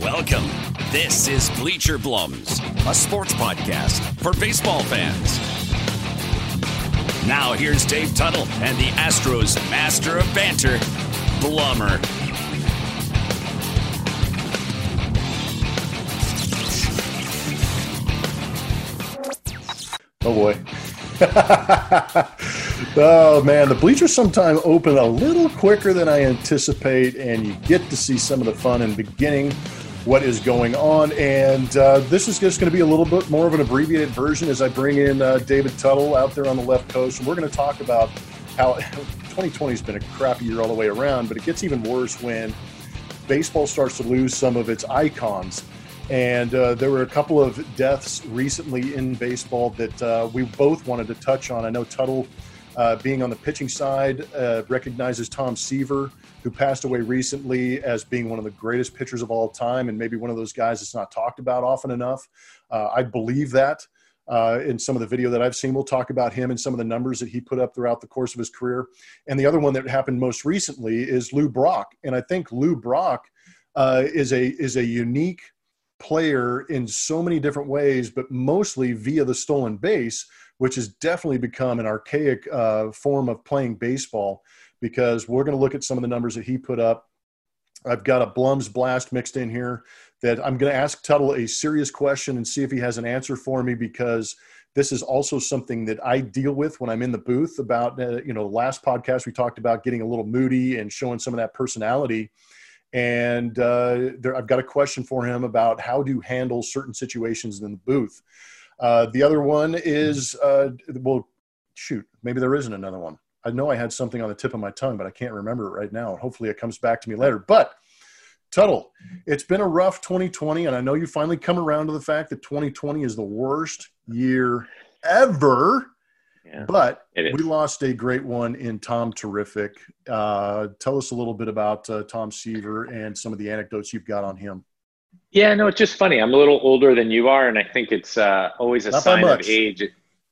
Welcome. This is Bleacher Blums, a sports podcast for baseball fans. Now, here's Dave Tuttle and the Astros master of banter, Blummer. Oh boy. oh man, the bleachers sometimes open a little quicker than I anticipate, and you get to see some of the fun in beginning what is going on. And uh, this is just going to be a little bit more of an abbreviated version as I bring in uh, David Tuttle out there on the left coast. And we're going to talk about how 2020 has been a crappy year all the way around, but it gets even worse when baseball starts to lose some of its icons. And uh, there were a couple of deaths recently in baseball that uh, we both wanted to touch on. I know Tuttle, uh, being on the pitching side, uh, recognizes Tom Seaver who passed away recently as being one of the greatest pitchers of all time and maybe one of those guys that's not talked about often enough. Uh, I believe that. Uh, in some of the video that I've seen, we'll talk about him and some of the numbers that he put up throughout the course of his career. And the other one that happened most recently is Lou Brock, and I think Lou Brock uh, is a is a unique player in so many different ways, but mostly via the stolen base, which has definitely become an archaic uh, form of playing baseball because we're going to look at some of the numbers that he put up. I've got a Blums blast mixed in here that I'm going to ask Tuttle a serious question and see if he has an answer for me because this is also something that I deal with when I'm in the booth about, uh, you know, last podcast we talked about getting a little moody and showing some of that personality. And uh, there, I've got a question for him about how to handle certain situations in the booth. Uh, the other one is, uh, well, shoot, maybe there isn't another one. I know I had something on the tip of my tongue, but I can't remember it right now. Hopefully, it comes back to me later. But Tuttle, it's been a rough 2020, and I know you finally come around to the fact that 2020 is the worst year ever. Yeah, but we lost a great one in Tom Terrific. Uh, tell us a little bit about uh, Tom Seaver and some of the anecdotes you've got on him. Yeah, no, it's just funny. I'm a little older than you are, and I think it's uh, always a Not sign of age.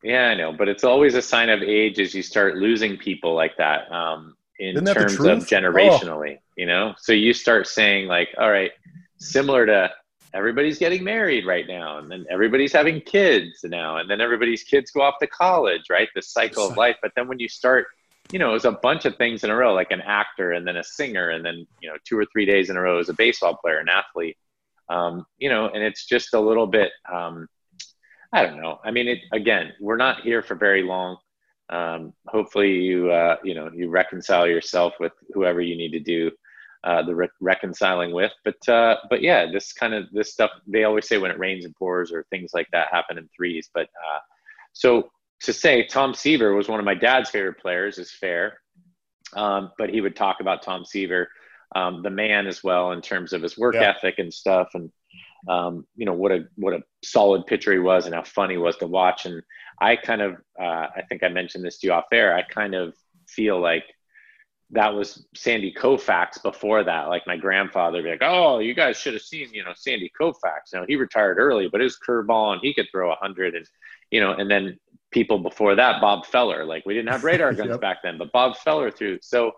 Yeah, I know, but it's always a sign of age as you start losing people like that. Um, in that terms of generationally, oh. you know. So you start saying like, all right, similar to everybody's getting married right now, and then everybody's having kids now, and then everybody's kids go off to college, right? The cycle of life. But then when you start, you know, it's a bunch of things in a row, like an actor, and then a singer, and then you know, two or three days in a row as a baseball player, an athlete. Um, you know, and it's just a little bit. Um, I don't know. I mean, it, again, we're not here for very long. Um, hopefully, you uh, you know you reconcile yourself with whoever you need to do uh, the re- reconciling with. But uh, but yeah, this kind of this stuff they always say when it rains and pours or things like that happen in threes. But uh, so to say Tom Seaver was one of my dad's favorite players is fair, um, but he would talk about Tom Seaver, um, the man as well in terms of his work yeah. ethic and stuff and um, you know what a what a solid pitcher he was and how fun he was to watch. And I kind of uh, I think I mentioned this to you off air. I kind of feel like that was Sandy Koufax before that. Like my grandfather be like, "Oh, you guys should have seen, you know, Sandy Koufax. You know, he retired early, but his curveball and he could throw a hundred, and you know, and then people before that, Bob Feller. Like we didn't have radar guns yep. back then, but Bob Feller threw. So,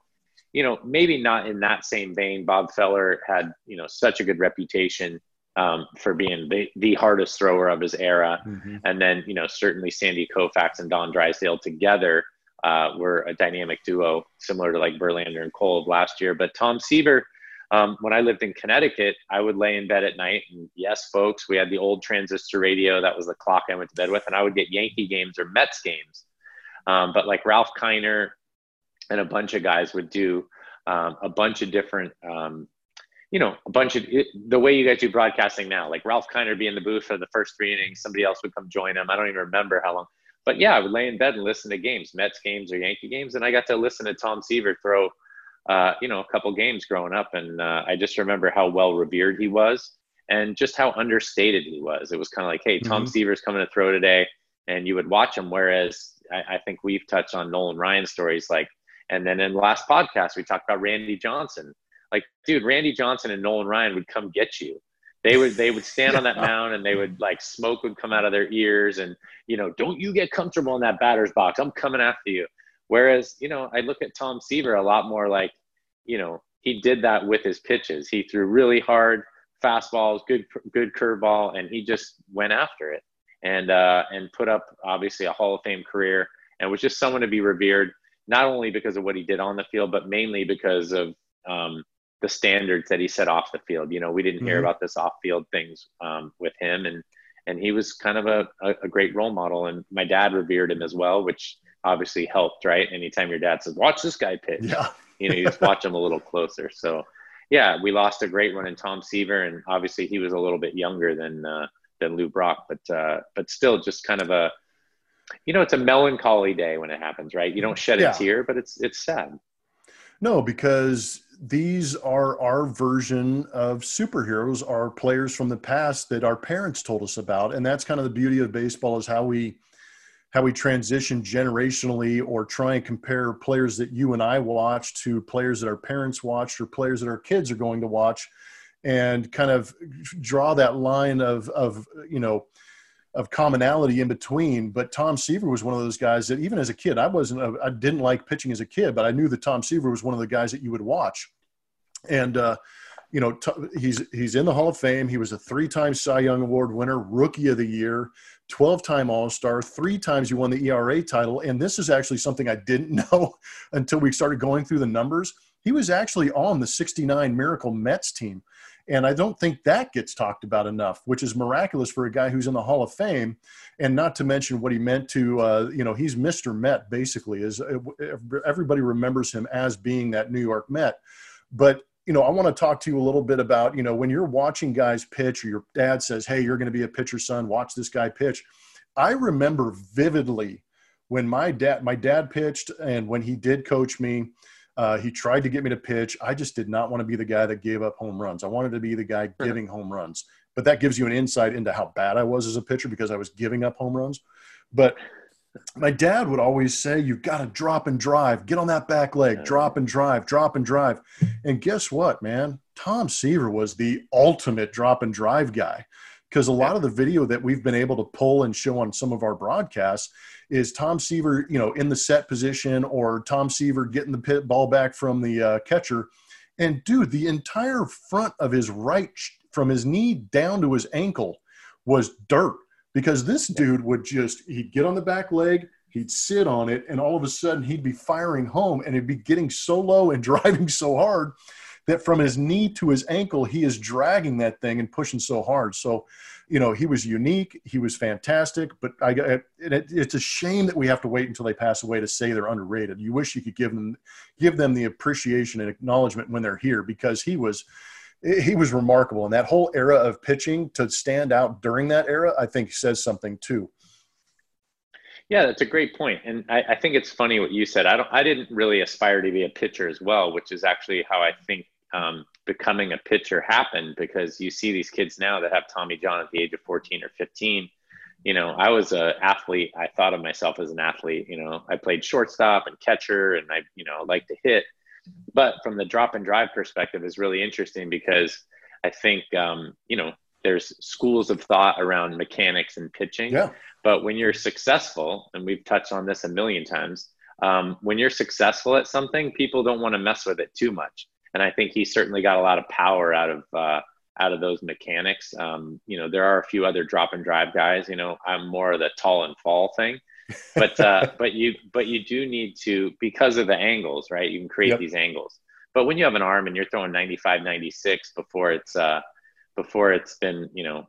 you know, maybe not in that same vein. Bob Feller had, you know, such a good reputation um, for being the, the hardest thrower of his era. Mm-hmm. And then, you know, certainly Sandy Koufax and Don Drysdale together uh, were a dynamic duo, similar to like Verlander and Cole of last year. But Tom Seaver, um, when I lived in Connecticut, I would lay in bed at night. And yes, folks, we had the old transistor radio. That was the clock I went to bed with. And I would get Yankee games or Mets games. Um, but like Ralph Kiner and a bunch of guys would do um, a bunch of different um, you know, a bunch of it, the way you guys do broadcasting now, like Ralph Kiner be in the booth for the first three innings, somebody else would come join him. I don't even remember how long, but yeah, I would lay in bed and listen to games, Mets games or Yankee games, and I got to listen to Tom Seaver throw, uh, you know, a couple games growing up, and uh, I just remember how well revered he was and just how understated he was. It was kind of like, hey, Tom mm-hmm. Seaver's coming to throw today, and you would watch him. Whereas I, I think we've touched on Nolan Ryan stories like, and then in the last podcast we talked about Randy Johnson like, dude, Randy Johnson and Nolan Ryan would come get you. They would they would stand on that mound and they would like smoke would come out of their ears and you know, don't you get comfortable in that batter's box. I'm coming after you. Whereas, you know, I look at Tom Seaver a lot more like, you know, he did that with his pitches. He threw really hard, fastballs, good good curveball, and he just went after it and uh, and put up obviously a Hall of Fame career and was just someone to be revered, not only because of what he did on the field, but mainly because of um, the standards that he set off the field. You know, we didn't mm-hmm. hear about this off-field things um, with him, and and he was kind of a, a, a great role model. And my dad revered him as well, which obviously helped. Right, anytime your dad says, "Watch this guy pitch," yeah. you know, you just watch him a little closer. So yeah, we lost a great one in Tom Seaver, and obviously he was a little bit younger than uh, than Lou Brock, but uh, but still just kind of a you know it's a melancholy day when it happens, right? You don't shed yeah. a tear, but it's it's sad. No, because these are our version of superheroes, are players from the past that our parents told us about, and that's kind of the beauty of baseball is how we how we transition generationally or try and compare players that you and I watch to players that our parents watched or players that our kids are going to watch and kind of draw that line of, of you know, of commonality in between. But Tom Seaver was one of those guys that even as a kid, I wasn't, I didn't like pitching as a kid, but I knew that Tom Seaver was one of the guys that you would watch. And, uh, you know, he's he's in the Hall of Fame. He was a three-time Cy Young Award winner, Rookie of the Year, 12-time All-Star, three times he won the ERA title. And this is actually something I didn't know until we started going through the numbers. He was actually on the 69 Miracle Mets team. And I don't think that gets talked about enough, which is miraculous for a guy who's in the Hall of Fame. And not to mention what he meant to, uh, you know, he's Mr. Met basically. Is uh, everybody remembers him as being that New York Met, but you know, I want to talk to you a little bit about, you know, when you're watching guys pitch or your dad says, Hey, you're going to be a pitcher son, watch this guy pitch. I remember vividly when my dad, my dad pitched and when he did coach me, uh, he tried to get me to pitch. I just did not want to be the guy that gave up home runs. I wanted to be the guy giving home runs. But that gives you an insight into how bad I was as a pitcher because I was giving up home runs. But my dad would always say, You've got to drop and drive, get on that back leg, drop and drive, drop and drive. And guess what, man? Tom Seaver was the ultimate drop and drive guy because a lot of the video that we've been able to pull and show on some of our broadcasts is Tom Seaver, you know, in the set position or Tom Seaver getting the pit ball back from the uh, catcher. And dude, the entire front of his right, from his knee down to his ankle, was dirt because this dude would just he'd get on the back leg he'd sit on it and all of a sudden he'd be firing home and he'd be getting so low and driving so hard that from his knee to his ankle he is dragging that thing and pushing so hard so you know he was unique he was fantastic but i it, it's a shame that we have to wait until they pass away to say they're underrated you wish you could give them give them the appreciation and acknowledgement when they're here because he was he was remarkable. And that whole era of pitching to stand out during that era, I think says something too. Yeah, that's a great point. And I, I, think it's funny what you said. I don't I didn't really aspire to be a pitcher as well, which is actually how I think um, becoming a pitcher happened because you see these kids now that have Tommy John at the age of 14 or 15. You know, I was an athlete. I thought of myself as an athlete. You know, I played shortstop and catcher and I, you know, like to hit but from the drop and drive perspective is really interesting because I think um, you know there's schools of thought around mechanics and pitching. Yeah. But when you're successful, and we've touched on this a million times, um, when you're successful at something, people don't want to mess with it too much. And I think he certainly got a lot of power out of uh, out of those mechanics. Um, you know, there are a few other drop and drive guys. You know, I'm more of the tall and fall thing but uh, but you but you do need to because of the angles, right? You can create yep. these angles. But when you have an arm and you're throwing 95, 96 before it's uh, before it's been you know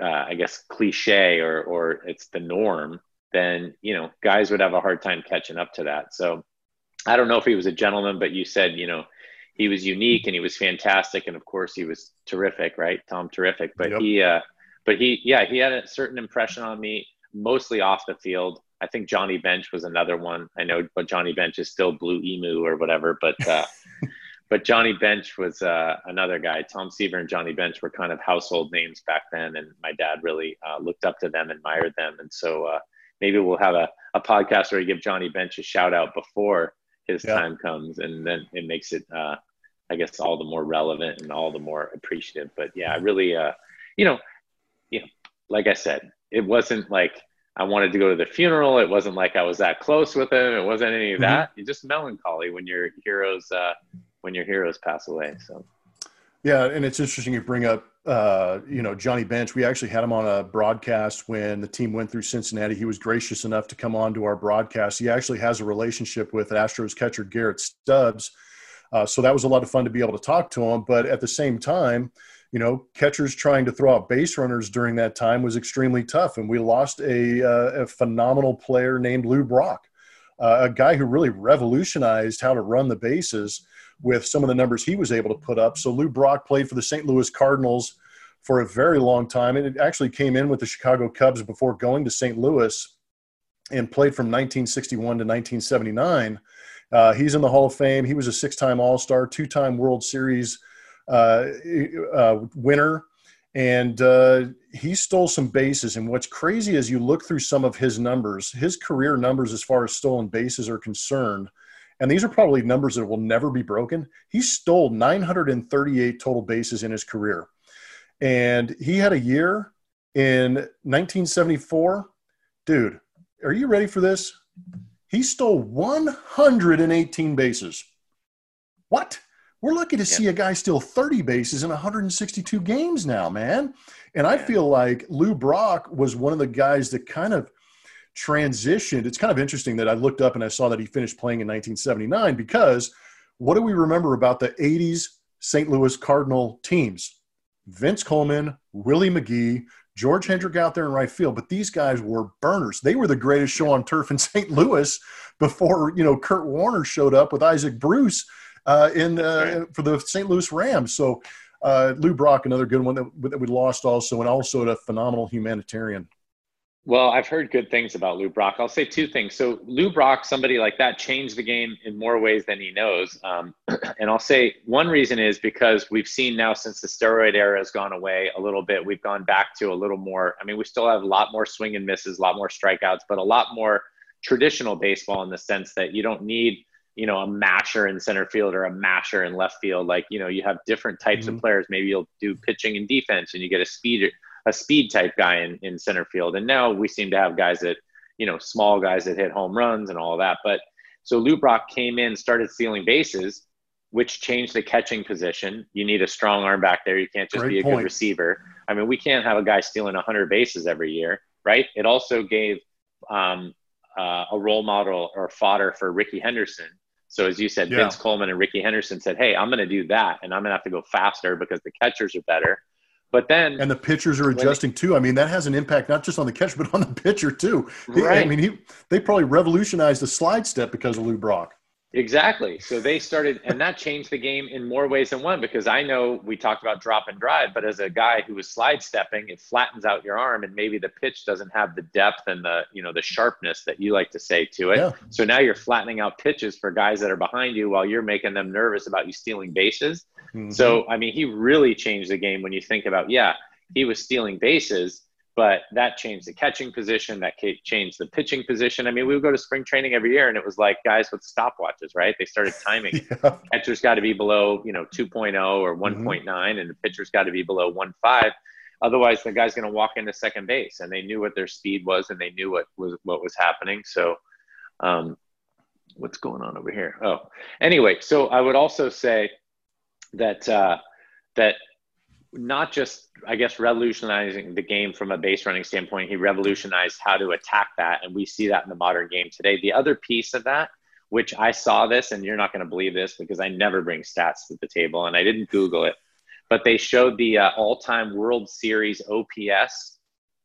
uh, I guess cliche or or it's the norm, then you know guys would have a hard time catching up to that. So I don't know if he was a gentleman, but you said you know he was unique and he was fantastic, and of course he was terrific, right? Tom, terrific. But yep. he uh, but he yeah he had a certain impression on me mostly off the field. I think Johnny Bench was another one. I know, but Johnny Bench is still Blue Emu or whatever. But uh, but Johnny Bench was uh, another guy. Tom Seaver and Johnny Bench were kind of household names back then, and my dad really uh, looked up to them, admired them, and so uh, maybe we'll have a, a podcast where we give Johnny Bench a shout out before his yeah. time comes, and then it makes it, uh, I guess, all the more relevant and all the more appreciative. But yeah, I really, uh, you know, you know, like I said, it wasn't like I wanted to go to the funeral. It wasn't like I was that close with him. It wasn't any of mm-hmm. that. Mm-hmm. You're just melancholy when your heroes uh, when your heroes pass away. So. Yeah, and it's interesting you bring up uh, you know Johnny Bench. We actually had him on a broadcast when the team went through Cincinnati. He was gracious enough to come on to our broadcast. He actually has a relationship with Astros catcher Garrett Stubbs, uh, so that was a lot of fun to be able to talk to him. But at the same time, you know, catchers trying to throw out base runners during that time was extremely tough, and we lost a, uh, a phenomenal player named Lou Brock, uh, a guy who really revolutionized how to run the bases with some of the numbers he was able to put up. So Lou Brock played for the St. Louis Cardinals for a very long time, and it actually came in with the Chicago Cubs before going to St. Louis, and played from 1961 to 1979. Uh, he's in the Hall of Fame. He was a six-time All-Star, two-time World Series uh, uh, winner, and uh, he stole some bases. And what's crazy is you look through some of his numbers, his career numbers as far as stolen bases are concerned and these are probably numbers that will never be broken. He stole 938 total bases in his career. And he had a year in 1974. Dude, are you ready for this? He stole 118 bases. What? We're lucky to yeah. see a guy steal 30 bases in 162 games now, man. And I feel like Lou Brock was one of the guys that kind of transitioned. It's kind of interesting that I looked up and I saw that he finished playing in 1979 because what do we remember about the 80s St. Louis Cardinal teams? Vince Coleman, Willie McGee, George Hendrick out there in right field, but these guys were burners. They were the greatest show on turf in St. Louis before you know Kurt Warner showed up with Isaac Bruce uh, in uh, for the St. Louis Rams. So uh, Lou Brock, another good one that, that we lost also, and also a phenomenal humanitarian. Well, I've heard good things about Lou Brock. I'll say two things. So Lou Brock, somebody like that, changed the game in more ways than he knows. Um, and I'll say one reason is because we've seen now since the steroid era has gone away a little bit, we've gone back to a little more. I mean, we still have a lot more swing and misses, a lot more strikeouts, but a lot more traditional baseball in the sense that you don't need you know a masher in center field or a masher in left field like you know you have different types mm-hmm. of players maybe you'll do pitching and defense and you get a speed a speed type guy in, in center field. And now we seem to have guys that, you know, small guys that hit home runs and all that. But so Lou Brock came in, started stealing bases, which changed the catching position. You need a strong arm back there. You can't just Great be a point. good receiver. I mean, we can't have a guy stealing 100 bases every year, right? It also gave um, uh, a role model or fodder for Rickey Henderson. So as you said, yeah. Vince Coleman and Rickey Henderson said, "Hey, I'm going to do that, and I'm going to have to go faster because the catchers are better." But then, and the pitchers are adjusting too. I mean, that has an impact not just on the catcher, but on the pitcher too. Right. I mean, he they probably revolutionized the slide step because of Lou Brock. Exactly. So they started, and that changed the game in more ways than one. Because I know we talked about drop and drive, but as a guy who was slide stepping, it flattens out your arm, and maybe the pitch doesn't have the depth and the you know the sharpness that you like to say to it. Yeah. So now you're flattening out pitches for guys that are behind you while you're making them nervous about you stealing bases. Mm-hmm. So I mean, he really changed the game when you think about yeah, he was stealing bases but that changed the catching position that changed the pitching position i mean we would go to spring training every year and it was like guys with stopwatches right they started timing yeah. catcher's got to be below you know 2.0 or one mm-hmm. and the pitcher's got to be below 1.5 otherwise the guy's going to walk into second base and they knew what their speed was and they knew what was what was happening so um, what's going on over here oh anyway so i would also say that uh, that not just I guess revolutionizing the game from a base running standpoint, he revolutionized how to attack that, and we see that in the modern game today. The other piece of that, which I saw this, and you're not going to believe this because I never bring stats to the table, and I didn't Google it, but they showed the uh, all-time World Series OPS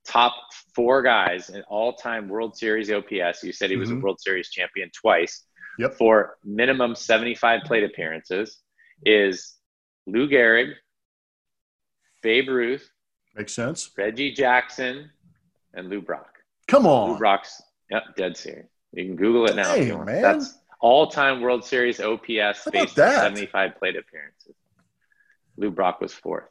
top four guys in all-time World Series OPS. You said he was mm-hmm. a World Series champion twice. Yep. For minimum 75 plate appearances, is Lou Gehrig, Babe Ruth. Makes sense. Reggie Jackson and Lou Brock. Come on. Lou Brock's yep, dead serious. You can Google it now. Hey, man. That's all-time World Series OPS based on 75 plate appearances. Lou Brock was fourth.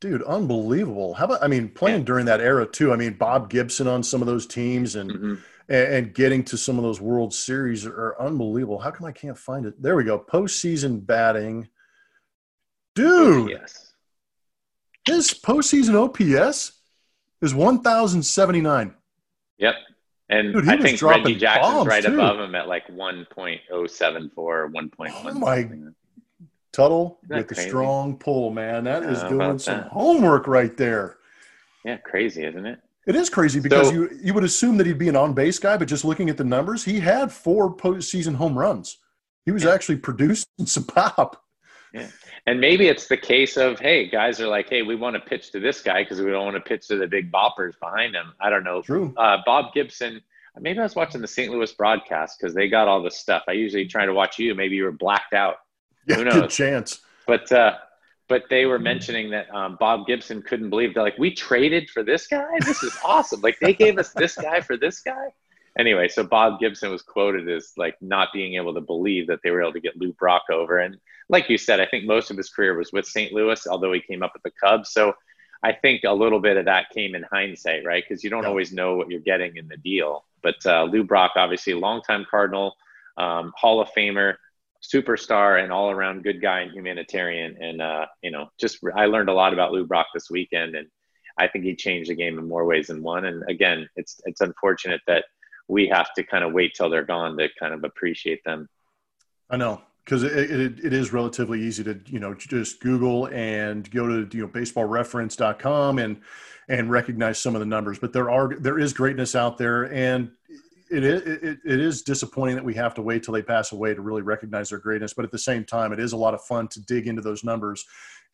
Dude, unbelievable. How about I mean playing yeah. during that era too. I mean Bob Gibson on some of those teams and, mm-hmm. and and getting to some of those World Series are unbelievable. How come I can't find it? There we go. Postseason batting. Dude. Yes. His postseason OPS is 1,079. Yep. And Dude, I think Reggie Jackson's right too. above him at like 1.074 or 1.1. Oh my Tuttle with crazy? the strong pull, man. That is doing some that. homework right there. Yeah, crazy, isn't it? It is crazy because so, you you would assume that he'd be an on base guy, but just looking at the numbers, he had four postseason home runs. He was yeah. actually producing some pop. Yeah. And maybe it's the case of, hey, guys are like, hey, we want to pitch to this guy because we don't want to pitch to the big boppers behind him. I don't know. True. Uh, Bob Gibson, maybe I was watching the St. Louis broadcast because they got all the stuff. I usually try to watch you. Maybe you were blacked out. Yeah, Who knows? good chance. But uh, but they were mentioning that um, Bob Gibson couldn't believe they're like, we traded for this guy. This is awesome. like they gave us this guy for this guy. Anyway, so Bob Gibson was quoted as like not being able to believe that they were able to get Lou Brock over. And like you said, I think most of his career was with St. Louis, although he came up with the Cubs. So I think a little bit of that came in hindsight, right? Because you don't yeah. always know what you're getting in the deal. But uh, Lou Brock, obviously, longtime Cardinal, um, Hall of Famer superstar and all around good guy and humanitarian. And, uh, you know, just I learned a lot about Lou Brock this weekend. And I think he changed the game in more ways than one. And again, it's, it's unfortunate that we have to kind of wait till they're gone to kind of appreciate them. I know because it, it, it is relatively easy to you know just google and go to you know baseballreference.com and and recognize some of the numbers but there are there is greatness out there and it is it, it is disappointing that we have to wait till they pass away to really recognize their greatness but at the same time it is a lot of fun to dig into those numbers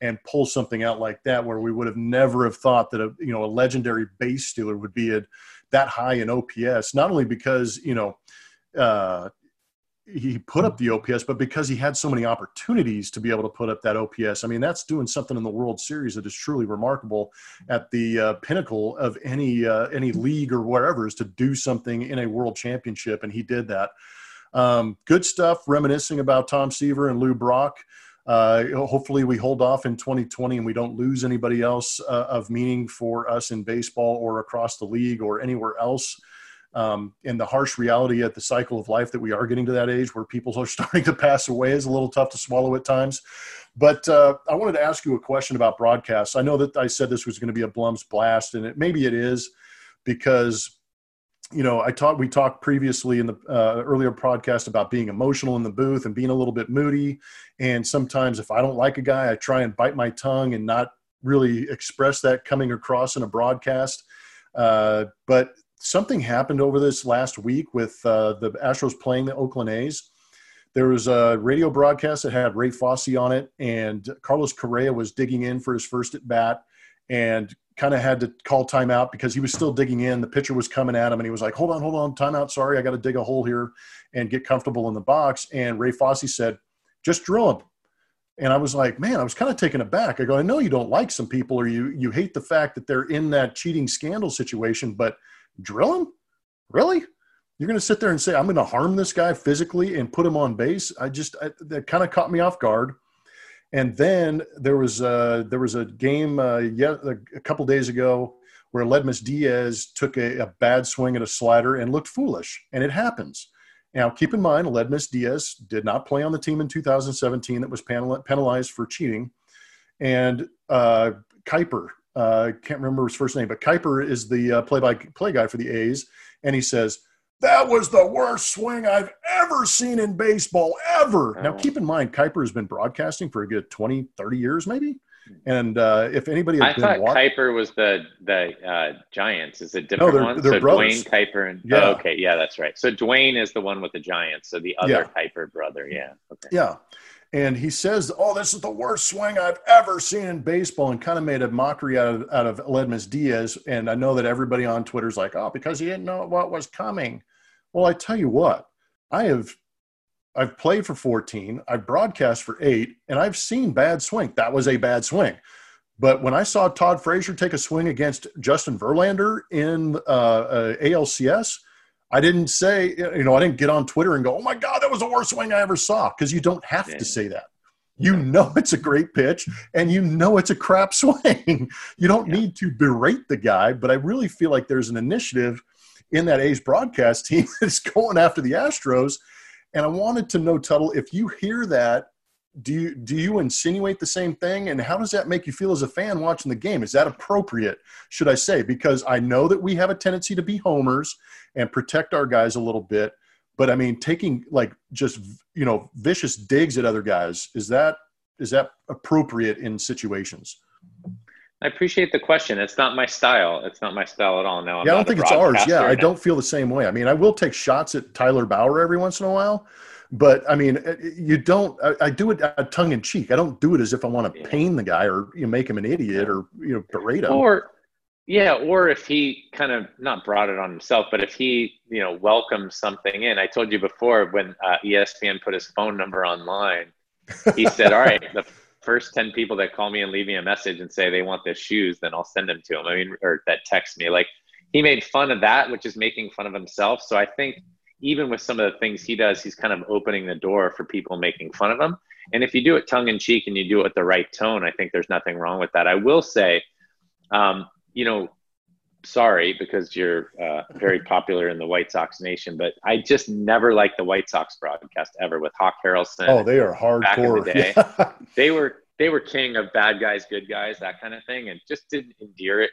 and pull something out like that where we would have never have thought that a you know a legendary base stealer would be at that high in ops not only because you know uh, he put up the OPS, but because he had so many opportunities to be able to put up that OPS, I mean, that's doing something in the World Series that is truly remarkable at the uh, pinnacle of any uh, any league or wherever is to do something in a World Championship, and he did that. Um, good stuff. Reminiscing about Tom Seaver and Lou Brock. Uh, hopefully, we hold off in 2020 and we don't lose anybody else uh, of meaning for us in baseball or across the league or anywhere else um, and the harsh reality at the cycle of life that we are getting to that age where people are starting to pass away is a little tough to swallow at times. But uh, I wanted to ask you a question about broadcasts. I know that I said this was going to be a Blums blast, and it, maybe it is because you know I talked we talked previously in the uh, earlier podcast about being emotional in the booth and being a little bit moody. And sometimes if I don't like a guy, I try and bite my tongue and not really express that coming across in a broadcast. Uh, but something happened over this last week with uh, the Astros playing the Oakland A's. There was a radio broadcast that had Ray Fosse on it, and Carlos Correa was digging in for his first at bat and kind of had to call timeout because he was still digging in. The pitcher was coming at him, and he was like, Hold on, hold on, timeout. Sorry, I got to dig a hole here and get comfortable in the box. And Ray Fosse said, Just drill him. And I was like, man, I was kind of taken aback. I go, I know you don't like some people or you you hate the fact that they're in that cheating scandal situation, but – drill him? Really? You're going to sit there and say, I'm going to harm this guy physically and put him on base? I just, I, that kind of caught me off guard. And then there was a, there was a game uh, yet a couple days ago where Aledmys Diaz took a, a, bad swing at a slider and looked foolish, and it happens. Now, keep in mind, Aledmys Diaz did not play on the team in 2017 that was penalized for cheating, and uh, Kuiper uh, can't remember his first name, but Kuiper is the uh, play-by-play guy for the A's, and he says that was the worst swing I've ever seen in baseball ever. Oh. Now, keep in mind, Kuiper has been broadcasting for a good 20, 30 years, maybe. And uh, if anybody, I thought watching, Kuiper was the the uh, Giants. Is it different no, they're, one? They're so brothers. Duane Kuiper and yeah. Oh, okay, yeah, that's right. So Duane is the one with the Giants. So the other yeah. Kuiper brother, yeah, okay, yeah and he says, "Oh, this is the worst swing I've ever seen in baseball," and kind of made a mockery out of out of Aledmys Diaz. And I know that everybody on Twitter's like, "Oh, because he didn't know what was coming." Well, I tell you what, I have I've played for 14, I've broadcast for eight, and I've seen bad swing. That was a bad swing. But when I saw Todd Frazier take a swing against Justin Verlander in uh, uh, ALCS, I didn't say, you know, I didn't get on Twitter and go, oh my God, that was the worst swing I ever saw. Because you don't have yeah. to say that. You know it's a great pitch and you know it's a crap swing. you don't yeah. need to berate the guy, but I really feel like there's an initiative in that A's broadcast team that's going after the Astros. And I wanted to know, Tuttle, if you hear that do you do you insinuate the same thing and how does that make you feel as a fan watching the game is that appropriate should i say because i know that we have a tendency to be homers and protect our guys a little bit but i mean taking like just you know vicious digs at other guys is that is that appropriate in situations? I appreciate the question. It's not my style. It's not my style at all. No, I'm yeah, I don't think it's ours. Yeah, I don't feel the same way. I mean, I will take shots at Tyler Bauer every once in a while, but I mean, uh, you don't. I, I do it tongue in cheek. I don't do it as if I want to pain the guy or you know, make him an idiot or you know berate him. Or yeah, or if he kind of not brought it on himself, but if he you know welcomes something in. I told you before when uh, ESPN put his phone number online, he said, "All right, the first 10 people that call me and leave me a message and say they want the shoes, then I'll send them to them. I mean, or that text me. Like he made fun of that, which is making fun of himself. So I think even with some of the things he does, he's kind of opening the door for people making fun of him. And if you do it tongue in cheek and you do it with the right tone, I think there's nothing wrong with that. I will say, um, you know, sorry because you're uh, very popular in the White Sox nation, but I just never liked the White Sox broadcast ever with Hawk Harrelson. Oh, they are hardcore. Back in the day, yeah. they were they were king of bad guys, good guys, that kind of thing, and just didn't endear it.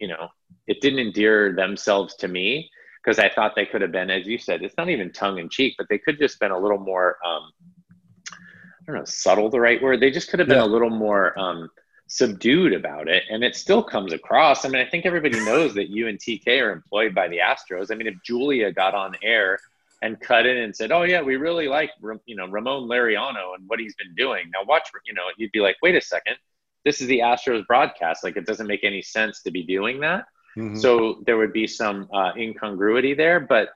You know, it didn't endear themselves to me because I thought they could have been, as you said, it's not even tongue in cheek, but they could just been a little more. Um, I don't know, subtle the right word. They just could have been yeah. a little more. Um, subdued about it and it still comes across. I mean, I think everybody knows that you and TK are employed by the Astros. I mean, if Julia got on air and cut in and said, "Oh yeah, we really like you know Ramon Laureano and what he's been doing." Now watch, you know, you'd be like, "Wait a second, this is the Astros broadcast. Like, it doesn't make any sense to be doing that." Mm-hmm. So there would be some uh, incongruity there, but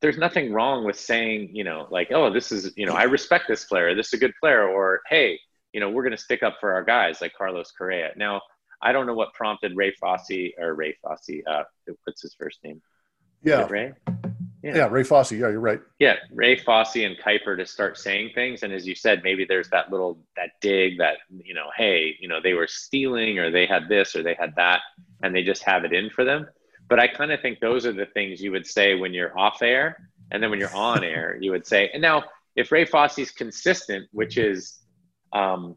there's nothing wrong with saying, you know, like, "Oh, this is you know, I respect this player. This is a good player," or "Hey, you know, we're going to stick up for our guys like Carlos Correa. Now, I don't know what prompted Ray Fosse or Ray Fosse. Uh, what's his first name? Yeah, Ray. Yeah. yeah, Ray Fosse. Yeah, you're right. Yeah, Ray Fosse and Kuiper to start saying things, and as you said, maybe there's that little that dig that you know, hey, you know, they were stealing or they had this or they had that, and they just have it in for them. But I kind of think those are the things you would say when you're off air, and then when you're on air, you would say. And now, if Ray Fosse's consistent, which is um,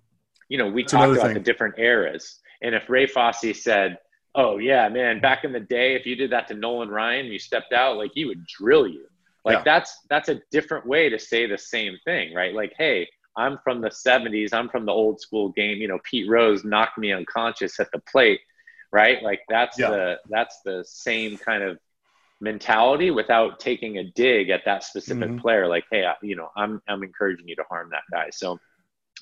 you know, we That's talked about thing. the different eras. And if Ray Fosse said, Oh yeah, man, back in the day, if you did that to Nolan Ryan, you stepped out, like he would drill you. Like yeah. that's that's a different way to say the same thing, right? Like, hey, I'm from the 70s, I'm from the old school game. You know, Pete Rose knocked me unconscious at the plate, right? Like that's yeah. the that's the same kind of mentality without taking a dig at that specific mm-hmm. player. Like, hey, I, you know, I'm I'm encouraging you to harm that guy. So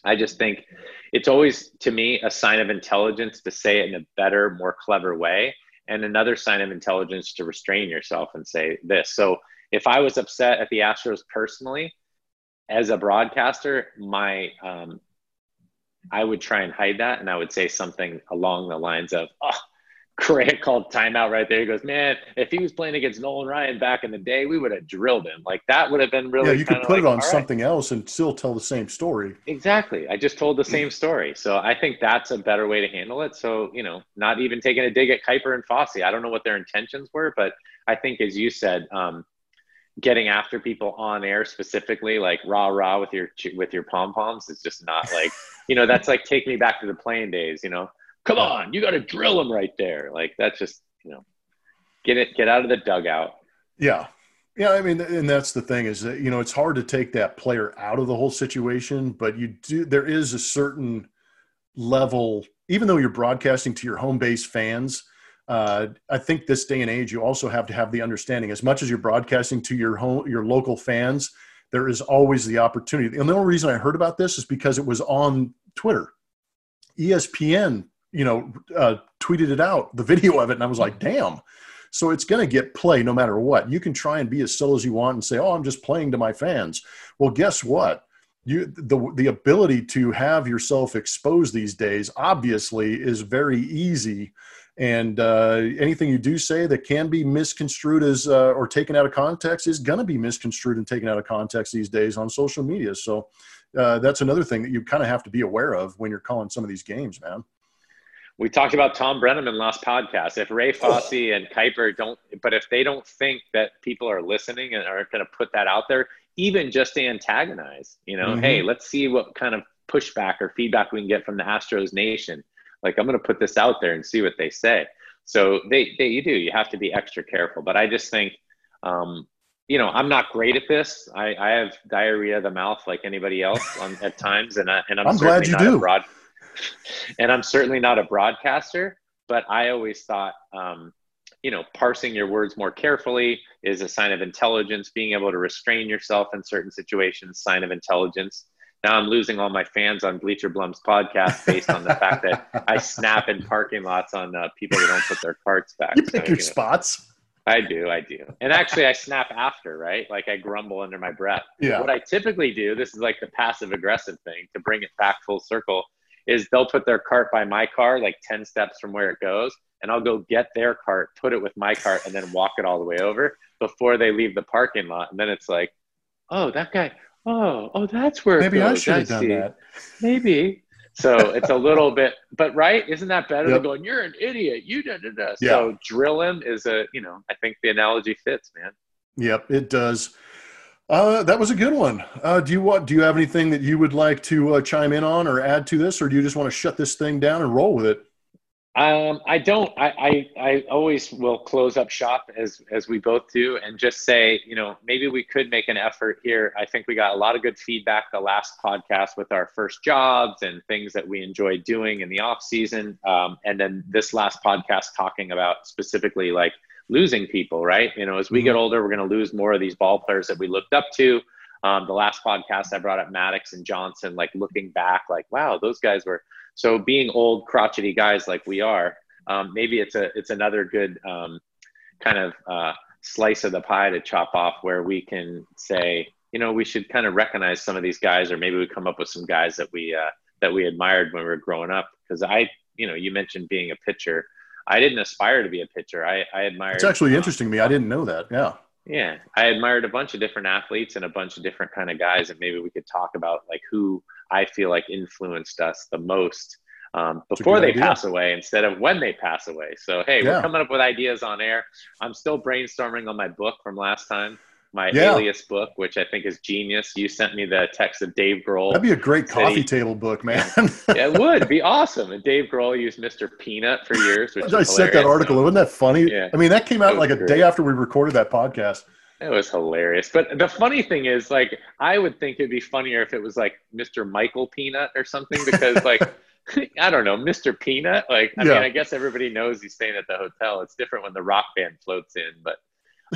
I just think it's always, to me, a sign of intelligence to say it in a better, more clever way. And another sign of intelligence to restrain yourself and say this. So if I was upset at the Astros personally, as a broadcaster, my um, I would try and hide that, and I would say something along the lines of, "Oh, Correa called timeout right there. He goes, man, if he was playing against Nolan Ryan back in the day, we would have drilled him. Like that would have been really. Yeah, you could put like, it on something right. else and still tell the same story. Exactly. I just told the same story. So I think that's a better way to handle it. So you know, not even taking a dig at Kuiper and Fosse. I don't know what their intentions were, but I think, as you said, um, getting after people on air specifically, like rah rah with your with your pom poms, is just not like you know. That's like take me back to the playing days. You know come on, you got to drill him right there. Like that's just, you know, get it, get out of the dugout. Yeah. Yeah. I mean, and that's the thing is that, you know, it's hard to take that player out of the whole situation, but you do, there is a certain level, even though you're broadcasting to your home base fans, uh, I think this day and age, you also have to have the understanding as much as you're broadcasting to your home, your local fans, there is always the opportunity. And the only reason I heard about this is because it was on Twitter. ESPN you know, uh, tweeted it out, the video of it, and I was like, damn. So it's going to get play no matter what. You can try and be as still as you want and say, "Oh, I'm just playing to my fans." Well, guess what? You the the ability to have yourself exposed these days obviously is very easy, and uh, anything you do say that can be misconstrued as uh, or taken out of context is going to be misconstrued and taken out of context these days on social media. So uh, that's another thing that you kind of have to be aware of when you're calling some of these games, man we talked about Thom Brennaman last podcast. If Ray Fosse oh. and Kuiper don't, but if they don't think that people are listening and are going to put that out there, even just to antagonize, you know, mm-hmm. hey, let's see what kind of pushback or feedback we can get from the Astros nation. Like I'm going to put this out there and see what they say. So they, they, you do, you have to be extra careful. But I just think, um, you know, I'm not great at this. I, I have diarrhea of the mouth like anybody else on, at times, and I, and I'm, I'm glad you do. Broad, and I'm certainly not a broadcaster. But I always thought, um, you know, parsing your words more carefully is a sign of intelligence. Being able to restrain yourself in certain situations, sign of intelligence. Now I'm losing all my fans on Bleacher Blum's podcast based on the fact that I snap in parking lots on uh, people who don't put their carts back. You pick so, your you know, spots. I do, I do. And actually I snap after, right? Like I grumble under my breath. Yeah. What I typically do, this is like the passive aggressive thing to bring it back full circle, is they'll put their cart by my car like 10 steps from where it goes, and I'll go get their cart, put it with my cart, and then walk it all the way over before they leave the parking lot. And then it's like, oh, that guy, oh, oh, that's where maybe I should have done that. Maybe. So it's a little bit, but right? Isn't that better yep. than going, you're an idiot? You da da da. Yeah. So drill him is a, you know, I think the analogy fits, man. Yep, it does. Uh, that was a good one. Uh, do you want? Do you have anything that you would like to uh, chime in on or add to this, or do you just want to shut this thing down and roll with it? Um, I don't. I, I, I always will close up shop as as we both do, and just say, you know, maybe we could make an effort here. I think we got a lot of good feedback the last podcast with our first jobs and things that we enjoyed doing in the off season, um, and then this last podcast talking about specifically like losing people. Right? You know, as we get mm-hmm. older, we're going to lose more of these ball players that we looked up to. Um, the last podcast I brought up Maddux and Johnson, like looking back, like wow, those guys were so being old crotchety guys like we are, um, maybe it's a it's another good um, kind of uh, slice of the pie to chop off where we can say, you know, we should kind of recognize some of these guys, or maybe we come up with some guys that we uh, that we admired when we were growing up. Because I, you know, you mentioned being a pitcher. I didn't aspire to be a pitcher. I, I admired. It's actually interesting to me. I didn't know that. Yeah. Yeah, I admired a bunch of different athletes and a bunch of different kind of guys, and maybe we could talk about like who I feel like influenced us the most um, before they idea. pass away instead of when they pass away. So, hey, yeah. we're coming up with ideas on air. I'm still brainstorming on my book from last time, my yeah. Alias book, which I think is genius. You sent me the text of Dave Grohl. That'd be a great coffee he, table book, man. yeah, it would be awesome. And Dave Grohl used Mr. Peanut for years. Which I sent that article. Wasn't that funny? Yeah. I mean, that came out like a great. day after we recorded that podcast. It was hilarious. But the funny thing is, like, I would think it'd be funnier if it was like Mr. Michael Peanut or something, because like I don't know, Mr. Peanut. Like, I yeah. mean, I guess everybody knows he's staying at the hotel. It's different when the rock band floats in, but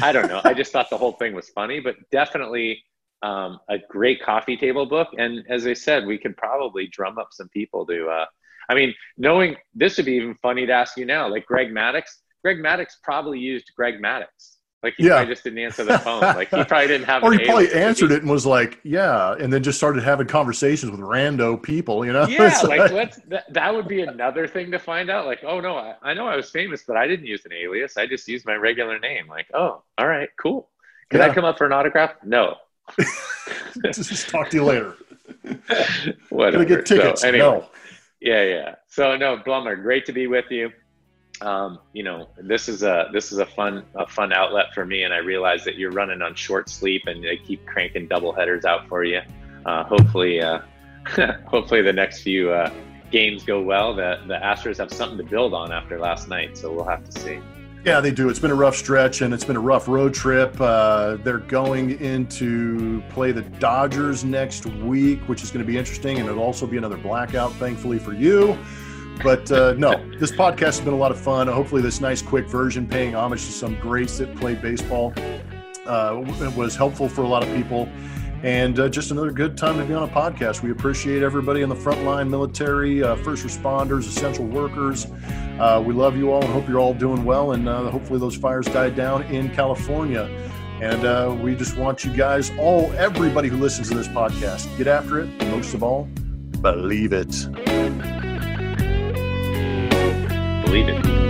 I don't know. I just thought the whole thing was funny, but definitely um, a great coffee table book. And as I said, we could probably drum up some people to. Uh, I mean, knowing this would be even funny to ask you now. Like Greg Maddux. Greg Maddux probably used Greg Maddux. Like he yeah. probably just didn't answer the phone. Like he probably didn't have. or he probably answered it and was like, "Yeah," and then just started having conversations with rando people. You know? Yeah, like let's. That, that would be another thing to find out. Like, oh no, I, I know I was famous, but I didn't use an alias. I just used my regular name. Like, oh, all right, cool. Can yeah. I come up for an autograph? No. just talk to you later. Whatever. Gonna get tickets. So, anyway, no. Yeah, yeah. So no, Blummer, great to be with you um, you know, this is a this is a fun a fun outlet for me, and I realize that you're running on short sleep, and they keep cranking double headers out for you. Uh, hopefully, uh, hopefully the next few uh, games go well. The the Astros have something to build on after last night, so we'll have to see. Yeah, they do. It's been a rough stretch and it's been a rough road trip. Uh, they're going into play the Dodgers next week, which is going to be interesting, and it'll also be another blackout, thankfully for you. But uh, no, this podcast has been a lot of fun. Hopefully, this nice, quick version, paying homage to some greats that played baseball, uh, was helpful for a lot of people. And uh, just another good time to be on a podcast. We appreciate everybody in the front line military, uh, first responders, essential workers. Uh, we love you all and hope you're all doing well. And uh, hopefully, those fires died down in California. And uh, we just want you guys, all, everybody who listens to this podcast, get after it. Most of all, believe it believe it.